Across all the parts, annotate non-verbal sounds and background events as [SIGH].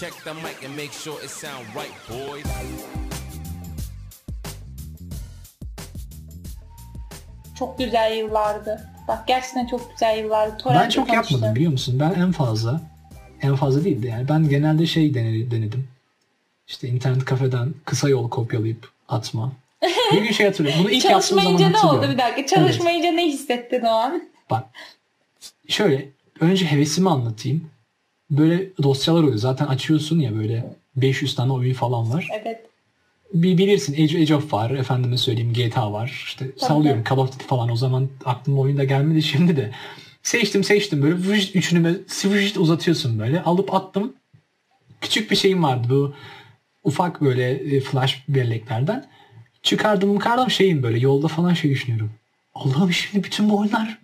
Check the mic and make sure it sound right, boys. Çok güzel yıllardı. Bak gerçekten çok güzel yıllardı. Ben Torrent'le çok tanıştım. yapmadım biliyor musun? Ben en fazla en fazla değildi yani. Ben genelde şey dene- denedim. İşte internet kafeden kısa yol kopyalayıp atma. [LAUGHS] Bir gün şey hatırlıyorum. Bunu ilk yaptığım zaman Çalışmayınca ne hatırlıyorum. oldu bir dakika? Çalışmayınca ne hissettin o an? Bak şöyle önce hevesimi anlatayım. Böyle dosyalar oluyor. Zaten açıyorsun ya böyle 500 tane oyun falan var. Evet. Bir bilirsin Age, Age of var. Efendime söyleyeyim GTA var. İşte sallıyorum Call of Duty falan. O zaman aklıma oyunda gelmedi [LAUGHS] şimdi de. Seçtim seçtim böyle vıcıt üçünü böyle uzatıyorsun böyle. Alıp attım. Küçük bir şeyim vardı bu ufak böyle e, flash belleklerden. Çıkardım çıkardım şeyim böyle yolda falan şey düşünüyorum. Allah'ım şimdi bütün bu oyunlar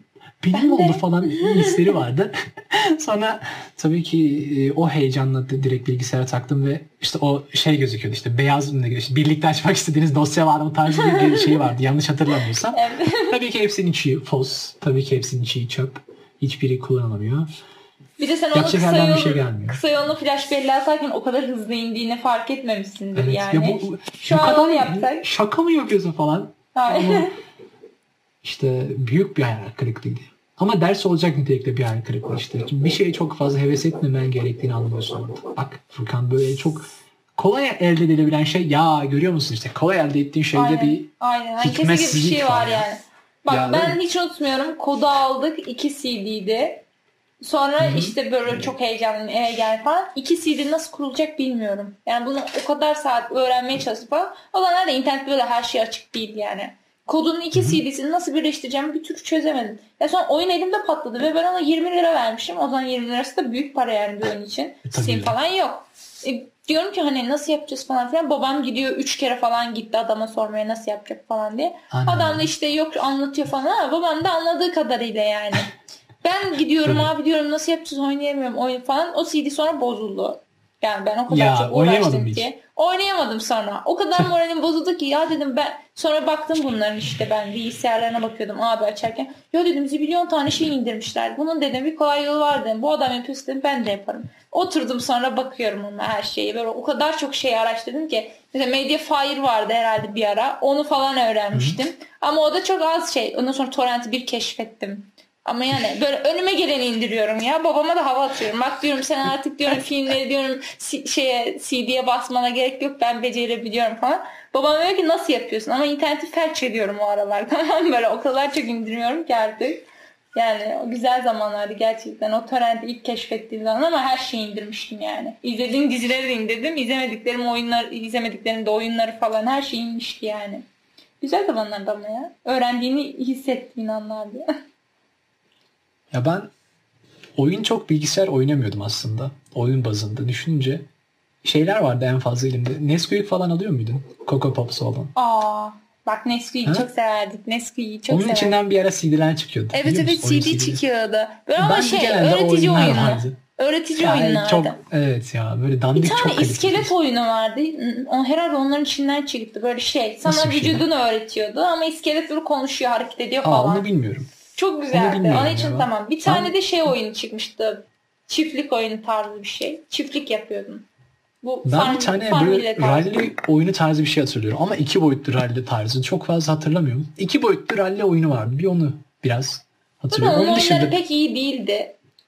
benim oldu falan hisleri vardı. [LAUGHS] Sonra tabii ki e, o heyecanla di- direkt bilgisayara taktım ve işte o şey gözüküyordu işte beyaz işte birlikte açmak istediğiniz dosya var mı tarzı bir şey vardı yanlış hatırlamıyorsam. [LAUGHS] Evet. tabii ki hepsinin içi fos, tabii ki hepsinin içi çöp. Hiçbiri kullanılamıyor. Bir de sen onu kısa, yerden bir yol, şey gelmiyor. kısa yollu flash belli atarken o kadar hızlı indiğini fark etmemişsindir Evet. yani. Ya bu, Şu bu an kadar onu yapsak. şaka mı yapıyorsun falan. Hayır. İşte büyük bir hayal kırıklığıydı. Ama ders olacak nitelikte bir hayal kırıklığı işte. Çünkü bir şeye çok fazla heves etmemen gerektiğini anlıyorsun. orada. Bak Furkan böyle çok kolay elde edilebilen şey ya görüyor musun işte kolay elde ettiğin şeyde Aynen. bir Aynen. Hani gibi bir hikmetsizlik şey var var ya. yani. Bak Ya, ben hiç unutmuyorum. Kodu aldık. 2 CD'ydi. Sonra işte böyle çok heyecanlıyım eve gel falan. 2 CD nasıl kurulacak bilmiyorum. Yani bunu o kadar saat öğrenmeye çalışıp falan. O da internet böyle her şey açık değil yani. Kodunun iki CD'sini nasıl birleştireceğimi bir türlü çözemedim. Ya sonra oyun elimde patladı ve ben ona 20 lira vermişim. O zaman 20 lirası da büyük para yani bir oyun için. E. Steam falan yok. E, diyorum ki hani nasıl yapacağız falan filan. Babam gidiyor 3 kere falan gitti adama sormaya nasıl yapacak falan diye. Ana. Adam da işte yok anlatıyor falan. Ha, babam da anladığı kadarıyla yani. Ben gidiyorum abi diyorum nasıl yapacağız oynayamıyorum oyun falan. O CD sonra bozuldu. Yani ben o kadar Ya, çok uğraştım mı hiç? ki. Oynayamadım sonra. O kadar [LAUGHS] moralim bozuldu ki ya dedim ben sonra baktım bunların işte ben bilgisayarlarına bakıyordum abi açarken. Ya dedim zibilyon tane şey indirmişler. Bunun dedim bir kolay yolu var dedim. Bu adam yapıyorsa dedim ben de yaparım. Oturdum sonra bakıyorum ona her şeyi. Böyle o kadar çok şey araştırdım ki. Mesela Mediafire vardı herhalde bir ara. Onu falan öğrenmiştim. Ama o da çok az şey. Ondan sonra torrenti bir keşfettim. Ama yani böyle önüme geleni indiriyorum ya. Babama da hava atıyorum. Bak diyorum sen artık diyorum filmleri diyorum si- şeye CD'ye basmana gerek yok ben becerebiliyorum falan. Babam diyor ki nasıl yapıyorsun? Ama interneti felç ediyorum o aralar [LAUGHS] tamam? Böyle o kadar çok indiriyorum ki artık. Yani o güzel zamanlardı gerçekten. O torrenti ilk keşfettiğim zaman ama her şeyi indirmiştim yani. İzlediğim dizileri de indirdim. İzlemediklerim oyunlar, izlemediklerim de oyunları falan her şey inmişti yani. Güzel zamanlardı ama ya. Öğrendiğini hissettiğin anlardı. [LAUGHS] Ya ben oyun çok bilgisayar oynamıyordum aslında. Oyun bazında düşününce şeyler vardı en fazla elimde. Nesquik falan alıyor muydun? Coco Pops falan. Aa, bak Nesquik'i çok severdik. Nesquik'i çok Onun severdik. içinden bir ara CD'ler çıkıyordu. Evet evet CD CD'leri. çıkıyordu. Böyle ama şey öğretici oyunlar. vardı. Öğretici Yani oyunlardı. çok evet ya böyle dandik Bir çok tane kaliteli. iskelet oyunu vardı. O herhalde onların içinden çıktı. Böyle şey. Sana Nasıl bir şey vücudunu öğretiyordu ama iskelet böyle konuşuyor, hareket ediyor Aa, falan. onu bilmiyorum. Çok güzeldi. Onun için ya. tamam. Bir tane de şey oyunu çıkmıştı. Çiftlik oyunu tarzı bir şey. Çiftlik yapıyordun. Bu Ben farm, bir tane böyle rally oyunu tarzı bir şey hatırlıyorum. Ama iki boyutlu rally tarzı. Çok fazla hatırlamıyorum. İki boyutlu rally oyunu vardı. Bir onu biraz hatırlıyorum. onun Onun dışında pek iyi değildi.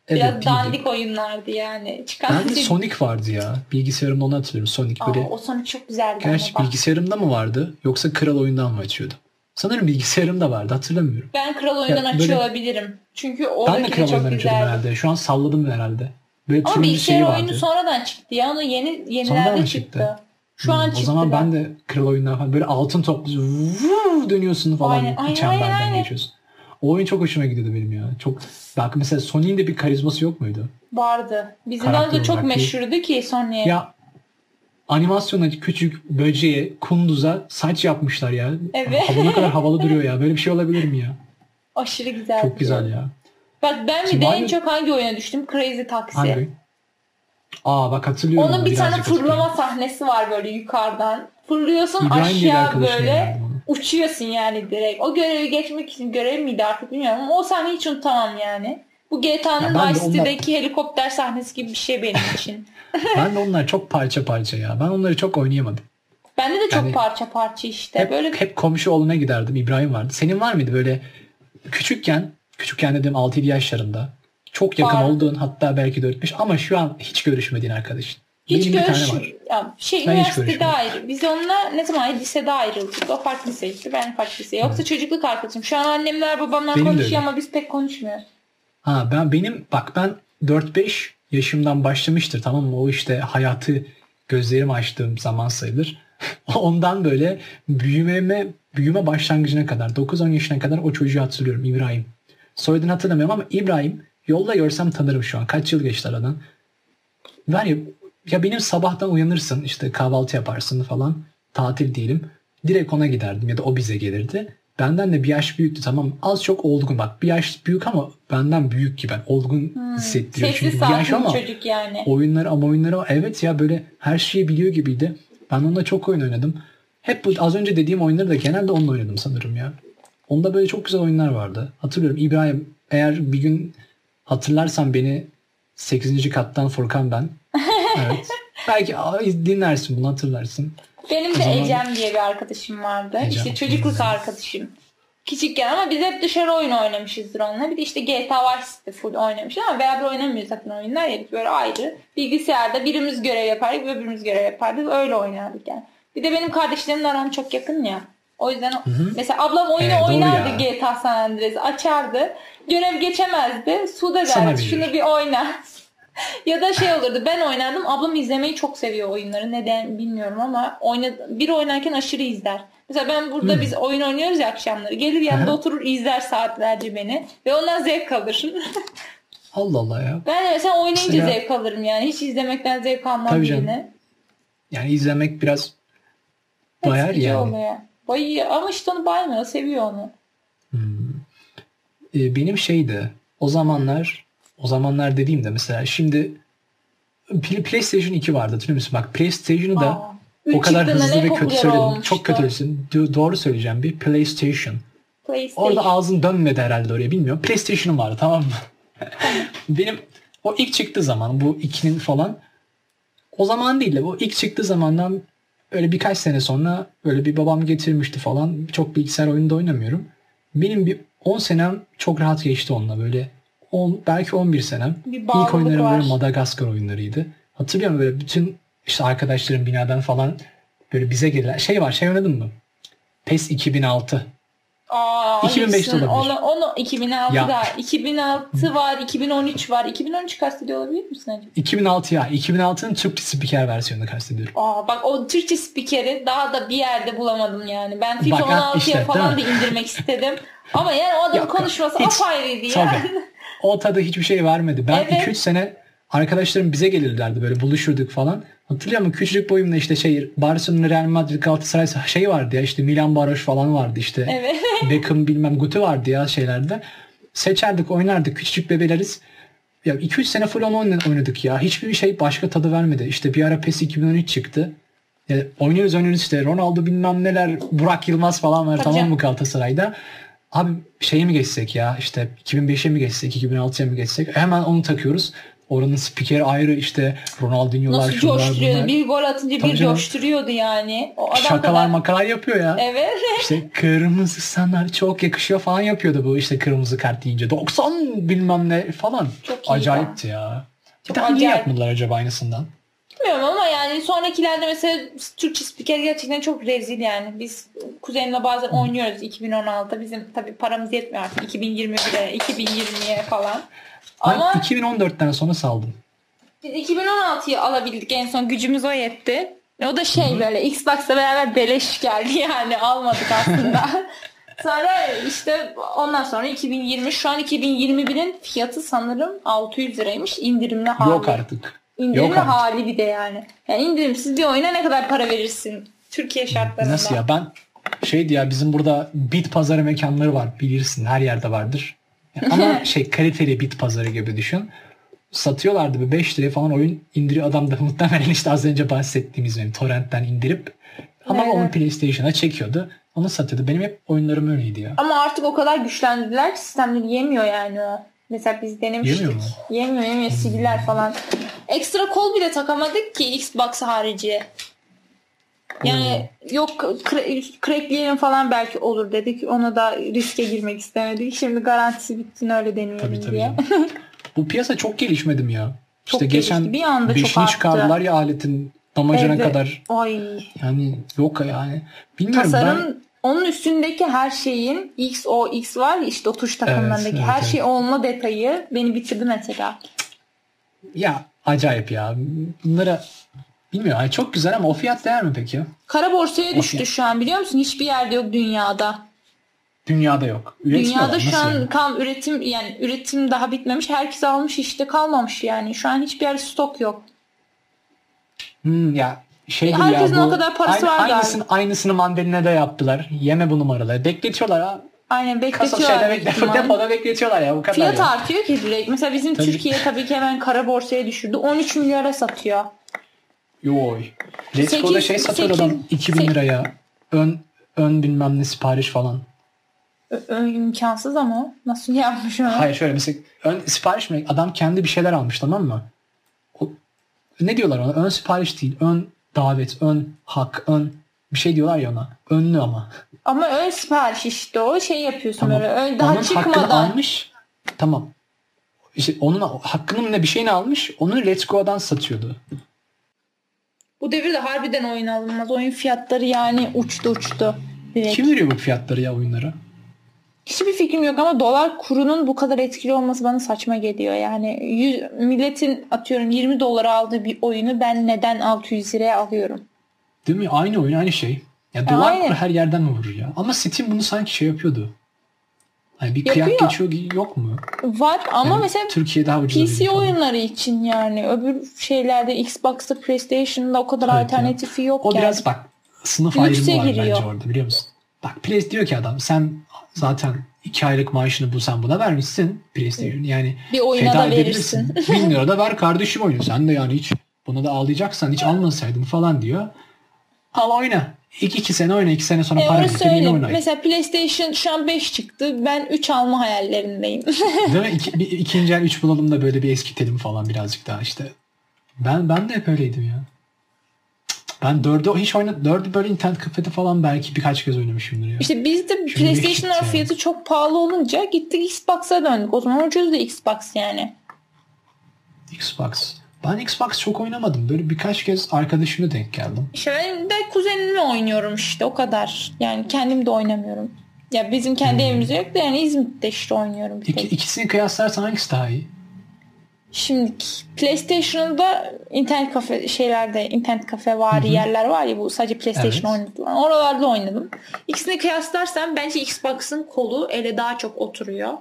evet, Biraz dandik oyunlardı yani. Çıkan Ben de [LAUGHS] Sonic vardı ya. Bilgisayarımda onu hatırlıyorum. Sonic Aa, böyle. o Sonic çok güzeldi Gerçi bilgisayarımda mı vardı? Yoksa kral oyundan mı açıyordu? Sanırım bilgisayarımda vardı. Hatırlamıyorum. Ben Kral Oyun'dan Ya, açıyor böyle- olabilirim. Çünkü Ben de kral oyundan açıyordum herhalde. Şu an salladım herhalde. Böyle Ama bilgisayar şeyi oyunu vardı. sonradan çıktı ya. Onu yeni yenilerde çıktı. çıktı? Şu an Hmm, çıktı. O zaman bak. ben de kral oyundan falan böyle altın topluyorsun. vuuu dönüyorsun falan. Aynen, çemberden aynen, geçiyorsun. O oyun çok hoşuma gidiyordu benim ya. Çok bak mesela Sonic'in de bir karizması yok muydu? vardı. Bizim de çok meşhurdu ki Sony. Ya animasyona küçük böceğe, kunduza saç yapmışlar ya. Evet. Hava ne kadar havalı duruyor ya. Böyle bir şey olabilir mi ya? Aşırı güzeldi. Çok güzel ya. Bak ben bir de en çok hangi oyuna düştüm? Crazy Taxi. Hangi? Aa bak hatırlıyorum. Onun onu, bir tane fırlama sahnesi var böyle yukarıdan. Fırlıyorsun İbrahim aşağı böyle onu. uçuyorsun yani direkt. O görevi geçmek için görev miydi artık bilmiyorum ama o sahneyi hiç unutamam yani. Bu GTA'nın Vice City'deki onlar... helikopter sahnesi gibi bir şey benim için. [LAUGHS] ben de onlar çok parça parça ya. Ben onları çok oynayamadım. Bende de çok yani parça parça işte. Hep, böyle hep komşu oğluna giderdim. İbrahim vardı. Senin var mıydı böyle küçükken, küçükken dediğim 6-7 yaşlarında çok yakın var. olduğun hatta belki 4-5 ama şu an hiç görüşmediğin arkadaşın. Hiç Benim görüş, ya şey ben üniversitede ayrı. Biz onunla ne zaman lisede ayrıldık. O farklı liseydi. Ben farklı lise. Yoksa evet. çocukluk arkadaşım. Şu an annemler babamlar benim konuşuyor ama biz pek konuşmuyoruz. Ha ben benim bak ben 4-5 yaşımdan başlamıştır tamam mı? O işte hayatı gözlerimi açtığım zaman sayılır. [LAUGHS] Ondan böyle büyümeme büyüme başlangıcına kadar 9-10 yaşına kadar o çocuğu hatırlıyorum İbrahim. Soyadını hatırlamıyorum ama İbrahim yolda görsem tanırım şu an. Kaç yıl geçti aradan. Var ya, ya benim sabahtan uyanırsın işte kahvaltı yaparsın falan tatil diyelim. Direkt ona giderdim ya da o bize gelirdi. Benden de bir yaş büyüktü tamam az çok olgun bak bir yaş büyük ama benden büyük ki ben olgun hmm. hissettiriyor. Çünkü bir yaş ama çocuk yani. oyunları ama oyunları evet ya böyle her şeyi biliyor gibiydi. Ben onunla çok oyun oynadım. Hep bu az önce dediğim oyunları da genelde onunla oynadım sanırım ya. Onda böyle çok güzel oyunlar vardı. Hatırlıyorum İbrahim eğer bir gün hatırlarsan beni 8. kattan Furkan ben. [LAUGHS] Evet. Belki dinlersin bunu hatırlarsın. Benim de zaman... Ecem diye bir arkadaşım vardı. Ecem. İşte çocukluk arkadaşım. Küçükken ama biz hep dışarı oyun oynamışızdır onunla. Bir de işte GTA Vice City full oynamışız ama beraber oynamıyoruz zaten oyunlar ya böyle ayrı. Bilgisayarda birimiz görev yapardık öbürümüz görev yapardık öyle oynardık yani. Bir de benim kardeşlerimle aram çok yakın ya. O yüzden hı hı. mesela ablam oyunu evet, oynardı GTA San Andreas açardı. Görev geçemezdi. Su da derdi şunu bir oyna. Ya da şey olurdu ben oynardım ablam izlemeyi çok seviyor oyunları neden bilmiyorum ama oyna, bir oynarken aşırı izler. Mesela ben burada hmm. biz oyun oynuyoruz ya akşamları gelir yanında oturur izler saatlerce beni ve ondan zevk alır. [LAUGHS] Allah Allah ya. Ben de mesela oynayınca mesela, zevk alırım yani hiç izlemekten zevk almam yine. Yani izlemek biraz bayar yani. Oluyor. Bayıyor ama işte onu baymıyor seviyor onu. Hmm. Ee, benim şeydi o zamanlar o zamanlar dediğimde mesela şimdi PlayStation 2 vardı hatırlıyor musun? Bak PlayStation'ı da Aa, o kadar hızlı ve kötü söyledim. Çok kötü söyledim. Doğru söyleyeceğim bir PlayStation. PlayStation. Orada ağzın dönmedi herhalde oraya bilmiyorum. PlayStation'ım vardı tamam mı? [LAUGHS] Benim o ilk çıktığı zaman bu 2'nin falan o zaman değil de bu ilk çıktığı zamandan öyle birkaç sene sonra böyle bir babam getirmişti falan. Çok bilgisayar oyunda oynamıyorum. Benim bir 10 senem çok rahat geçti onunla böyle 10, belki 11 senem. İlk oyunlarım var. böyle Madagaskar oyunlarıydı. Hatırlıyorum böyle bütün işte arkadaşlarım binadan falan böyle bize gelen şey var şey oynadın mı? PES 2006. Aa, 2005 olabilir. Onu, onu 2006 ya. da 2006 var, 2013 var. 2013 kastediyor olabilir misin acaba? 2006 ya. 2006'nın Türkçe spiker versiyonunu kastediyorum. Aa, bak o Türkçe spikeri daha da bir yerde bulamadım yani. Ben FIFA 16'ya işte, falan da indirmek istedim. Ama yani o adamın [LAUGHS] konuşması hiç, apayrıydı ya. Tabii. O tadı hiçbir şey vermedi. Ben 2-3 evet. sene arkadaşlarım bize gelirlerdi böyle buluşurduk falan. Hatırlıyor musun? Küçücük boyumda işte şey Barcelona, Real Madrid, Galatasaray şey vardı ya işte Milan Baroş falan vardı işte. Evet. [LAUGHS] Beckham bilmem Guti vardı ya şeylerde. Seçerdik oynardık küçücük bebeleriz. Ya 2-3 sene full onu oynadık ya. Hiçbir şey başka tadı vermedi. İşte bir ara PES 2013 çıktı. Ya oynuyoruz oynuyoruz işte Ronaldo bilmem neler Burak Yılmaz falan var Hocam. tamam mı Galatasaray'da. Abi şeye mi geçsek ya işte 2005'e mi geçsek 2006'ya mı geçsek hemen onu takıyoruz. Oranın spikeri ayrı işte Ronaldinho'lar Nasıl şunlar coşturuyordu? Bunlar. Bir gol atınca Tabii bir canım. coşturuyordu yani. O adam Şakalar kadar... makalar yapıyor ya. Evet. [LAUGHS] İşte kırmızı sana çok yakışıyor falan yapıyordu bu işte kırmızı kart deyince. 90 bilmem ne falan. Çok iyi Acayipti ya. ya. Çok bir daha niye yapmadılar acaba aynısından? Bilmiyorum ama yani sonrakilerde mesela Türkçe spiker gerçekten çok rezil yani. Biz kuzenimle bazen oynuyoruz 2016'da. Bizim tabii paramız yetmiyor artık 2021'e, 2020'ye falan. Ama ben 2014'ten sonra saldım. Biz 2016'yı alabildik en son gücümüz o yetti. O da şey Hı-hı. böyle Xbox'la beraber beleş geldi [LAUGHS] yani almadık aslında. [LAUGHS] sonra işte ondan sonra 2020 şu an 2021'in fiyatı sanırım 600 liraymış indirimli hali. Yok artık. İndirimli Yok hali bir de yani. Yani indirimsiz bir oyuna ne kadar para verirsin Türkiye şartlarında? Nasıl ya ben şeydi ya bizim burada bit pazarı mekanları var bilirsin her yerde vardır. [LAUGHS] Ama şey kaliteli bit pazarı gibi düşün. Satıyorlardı bir 5 liraya falan oyun indiriyor adam da muhtemelen işte az önce bahsettiğimiz benim torrentten indirip ama evet. onu PlayStation'a çekiyordu. Onu satıyordu. Benim hep oyunlarım öyleydi ya. Ama artık o kadar güçlendiler ki sistemleri yemiyor yani o. Mesela biz denemiştik. Yemiyor mu? Yemiyor yemiyor CD'ler falan. Ekstra kol bile takamadık ki Xbox harici. Yani yok kra- crackleyelim falan belki olur dedik. Ona da riske girmek istemedik. Şimdi garantisi bitsin öyle deneyelim Tabii tabii. diye. [LAUGHS] Bu piyasa çok gelişmedi mi ya? Çok işte geçen gelişti. Bir anda çok beşini çıkardılar ya aletin damacana Evet. kadar. Ay Yani yok yani. Bilmiyorum tasarım ben onun üstündeki her şeyin X o X var işte o tuş takımlarındaki evet, her evet. şey olma detayı beni bitirdi mesela. ya acayip ya. Bunlara bilmiyorum. Yani çok güzel ama o fiyat değer mi peki? Kara borsaya düştü Okey. şu an biliyor musun? Hiçbir yerde yok dünyada. Dünyada yok. Dünyada şu an yani? kal üretim yani üretim daha bitmemiş. Herkes almış işte kalmamış yani. Şu an hiçbir yerde stok yok. Hmm, ya şey gibi Herkesin ya bu, o kadar parası var galiba. aynısını, aynısını mandalina'da yaptılar. Yeme bu numaraları. Bekletiyorlar ha. Aynen bekletiyorlar. şeyde bekle, depoda bekletiyorlar ya bu kadar Fiyat ya. artıyor ki direkt. Mesela bizim Tabii. Türkiye tabii ki hemen kara borsaya düşürdü. 13 milyara satıyor. Yoy. Letgo'da Sekiz- şey satıyor adam 2000 sek- liraya. Ön ön bilmem ne sipariş falan. Ö- ö- imkansız ama nasıl yapmış onu? Hayır şöyle mesela ön sipariş mi? Adam kendi bir şeyler almış tamam mı? O, ne diyorlar ona? Ön sipariş değil. Ön davet, ön hak, ön bir şey diyorlar ya ona. Önlü ama. Ama ön sipariş işte o şey yapıyorsun Tamam. böyle. Ön, daha Onun hakkını çıkmadan. almış. Tamam. İşte onun hakkını mı ne bir şeyini almış. Onu Let's Go'dan satıyordu. Bu devirde harbiden oyun alınmaz. Oyun fiyatları yani uçtu uçtu. Direkt. Kim veriyor bu fiyatları ya oyunlara? Hiçbir fikrim yok ama dolar kurunun bu kadar etkili olması bana saçma geliyor. Yani yüz, milletin atıyorum 20 dolara aldığı bir oyunu ben neden 600 liraya alıyorum? Değil mi? Aynı oyun aynı şey. Ya dolar Aynen. kuru her yerden vurur ya? Ama Steam bunu sanki şey yapıyordu. Hani bir Yapıyor. kıyak geçiyor yok mu? Var ama Yani mesela Türkiye daha PC falan. oyunları için yani öbür şeylerde Xbox'ta PlayStation'da o kadar Evet alternatifi yok O yani. biraz bak sınıf Lükse ayrımı var giriyor. bence orada biliyor musun? Bak Play diyor ki adam sen zaten iki aylık maaşını bulsan buna vermişsin PlayStation. Yani Bir oyuna feda da verirsin. [LAUGHS] Bin lira da ver kardeşim oyunu. Sen de yani hiç buna da ağlayacaksan hiç almasaydın falan diyor. Al oyna. İki, iki sene oyna. iki sene sonra E, para yeni söyleyeyim. oyna. Mesela PlayStation şu an 5 çıktı. Ben 3 alma hayallerindeyim. Değil mi? [LAUGHS] İki, bir, ikinci el üç bulalım da böyle bir eskitelim falan birazcık daha işte. Ben ben de hep öyleydim ya. Ben dördü hiç oynadım. Dördü böyle internet kafede falan belki birkaç kez oynamışımdır ya. İşte biz de PlayStation'ın eşit ya. fiyatı çok pahalı olunca gittik Xbox'a döndük. O zaman ucuz da Xbox yani. Xbox. Ben Xbox çok oynamadım. Böyle birkaç kez arkadaşımla denk geldim. İşte ben de kuzenimle oynuyorum işte o kadar. Yani kendim de oynamıyorum. Ya bizim kendi evimizde yok da yani İzmit'te işte oynuyorum bir Hmm. İki, tek. ikisini kıyaslarsan hangisi daha iyi? Şimdi PlayStation'da internet kafe şeylerde internet kafe var yerler var ya bu sadece PlayStation Evet. oynatılan. Oralarda oynadım. İkisini kıyaslarsan bence Xbox'ın kolu ele daha çok oturuyor.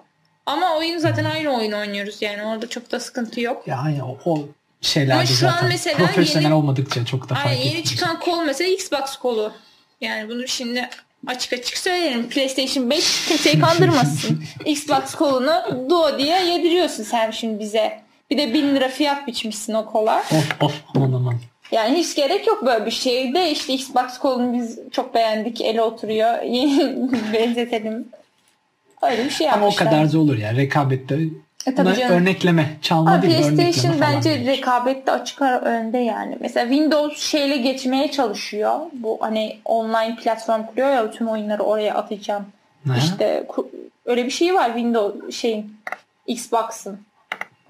Ama oyun zaten aynı oyun oynuyoruz yani orada çok da sıkıntı yok. Yani o, o şeylerde Ama şu an zaten mesela profesyonel yeni- olmadıkça çok da fark Aynen yeni çıkan kol mesela Xbox kolu. Yani bunu şimdi açık açık söylerim. PlayStation 5 kimseyi [LAUGHS] kandırmasın. Xbox kolunu Duo diye yediriyorsun sen şimdi bize. Bir de 1000 lira fiyat biçmişsin o kola. Of of aman aman. Yani hiç gerek yok böyle bir şeyde. İşte Xbox kolunu biz çok beğendik. Ele oturuyor. [LAUGHS] Benzetelim. Öyle bir şey Ama o yapmışlar. kadar da olur ya. Rekabette E tabii canım. örnekleme. Çalma Ama değil PlayStation bence değil. rekabette açık ara önde yani. Mesela Windows şeyle geçmeye çalışıyor. Bu hani online platform kuruyor ya tüm oyunları oraya atacağım. Ne? İşte öyle bir şey var Windows şeyin Xbox'ın.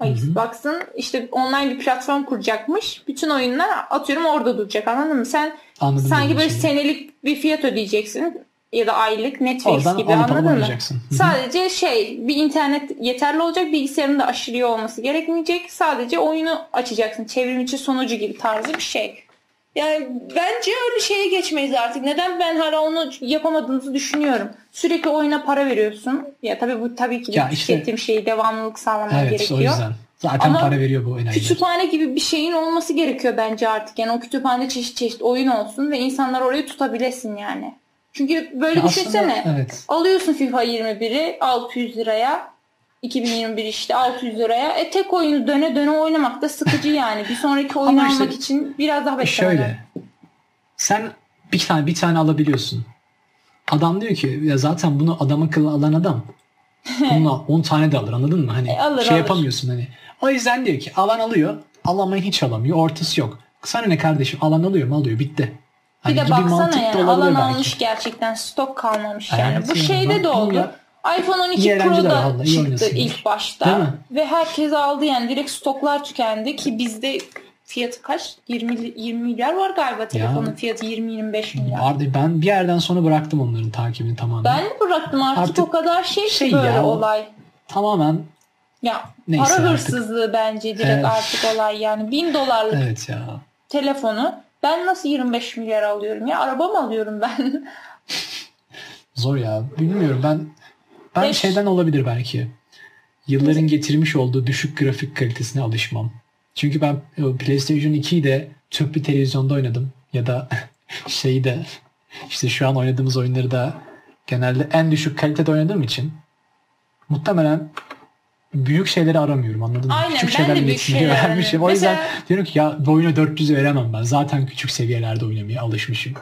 Ay, Xbox'ın işte online bir platform kuracakmış. Bütün oyunlar atıyorum orada duracak anladın mı? Sen Anladım sanki böyle şeyi. senelik bir fiyat ödeyeceksin ya da aylık Netflix Oradan gibi anladın mı? Sadece şey bir internet yeterli olacak bilgisayarın da aşırı iyi olması gerekmeyecek. Sadece oyunu açacaksın. Çevrimiçi sunucu gibi tarzı bir şey. Yani bence öyle şeye geçmeyiz artık. Neden ben hala onu yapamadığınızı düşünüyorum. Sürekli oyuna para veriyorsun. Ya tabii bu tabii ki Ya işte- tüketim şeyi devamlılık sağlaman Evet gerekiyor. o yüzden. Zaten Ama para veriyor bu enayiler. Kütüphane gibi bir şeyin olması gerekiyor bence artık. Yani o kütüphanede çeşit çeşit oyun olsun ve insanlar orayı tutabilesin yani. Çünkü böyle Ya aslında düşünsene. evet. Alıyorsun FIFA 21'i 600 liraya. 2021 işte 600 liraya. E tek oyunu döne döne oynamak da sıkıcı yani. Bir sonraki oyunu işte almak için biraz daha beklemek. Şöyle. Sen bir tane bir tane alabiliyorsun. Adam diyor ki ya zaten bunu adam akıllı alan adam [LAUGHS] Bununla 10 tane de alır anladın mı? Hani E, alır, şey alır. yapamıyorsun hani. O yüzden diyor ki alan alıyor. Alamayan hiç alamıyor. Ortası yok. Sana ne kardeşim alan alıyor mu alıyor bitti. Hani Bir de baksana yani alan belki. almış gerçekten stok kalmamış yani. evet Bu şeyde de oldu. ya. iPhone 12 İyi Pro da çıktı ilk başta. Ve herkes aldı yani direkt stoklar tükendi ki bizde fiyatı kaç? 20 20 milyar var galiba telefonun fiyatı 20-25 milyar. Vardı. Ben bir yerden sonra bıraktım onların takibini tamamen. Ben mi bıraktım artık, Artık o kadar şey, şey böyle ya, olay. Tamamen Ya Neyse para artık. hırsızlığı bence direkt Evet. artık olay yani. 1000 dolarlık evet ya. telefonu ben nasıl 25 milyar alıyorum ya? Araba mı alıyorum ben? Zor ya. Bilmiyorum ben ben Beş- şeyden olabilir belki. Yılların getirmiş olduğu düşük grafik kalitesine alışmam. Çünkü ben o PlayStation 2'yi de tüp bir televizyonda oynadım. Ya da [LAUGHS] şeyi de işte şu an oynadığımız oyunları da genelde en düşük kalitede oynadığım için muhtemelen büyük şeyleri aramıyorum anladın mı? Aynen, küçük ben şeylerle büyük şeyler [LAUGHS] öğrenmişim. O aramıyorum. yüzden Mesela- diyorum ki ya bu oyuna 400 veremem ben. Zaten küçük seviyelerde oynamaya alışmışım.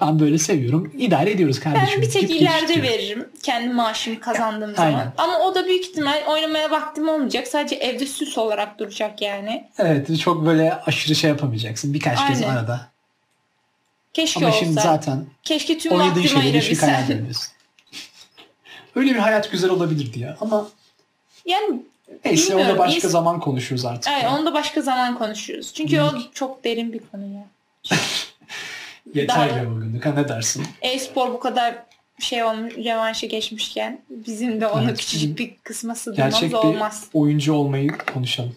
Ben böyle seviyorum. İdare ediyoruz kardeşim. Ben bir tek Deyip ileride geçiştiriyorum. veririm. Kendi maaşımı kazandığım Aynen. zaman. Ama o da büyük ihtimal oynamaya vaktim olmayacak. Sadece evde süs olarak duracak yani. Evet çok böyle aşırı şey yapamayacaksın. Birkaç kez Aynen. arada. Keşke Ama olsa. şimdi zaten Keşke tüm oynadığın şeyleri ayırabilsem. edemiyorsun. [LAUGHS] Öyle bir hayat güzel olabilirdi ya. Ama Yani neyse onu da Bilmiyorum, başka ins- zaman konuşuruz artık. evet, onu da başka zaman konuşuruz. Çünkü o çok derin bir konu ya. [LAUGHS] Yeter daha- ya bugünlük ha ne dersin? E-spor bu kadar şey olmuş, revanşa geçmişken bizim de onu Evet. küçücük bir kısma sığdırmamız Gerçek bir olmaz. oyuncu olmayı konuşalım.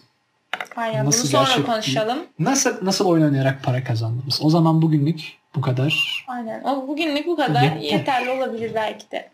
Aynen Nasıl bunu sonra gerçek konuşalım. Nasıl nasıl oyun oynayarak para kazandığımız. O zaman bugünlük bu kadar. Aynen. O bugünlük bu kadar Yeter. yeterli olabilir belki de.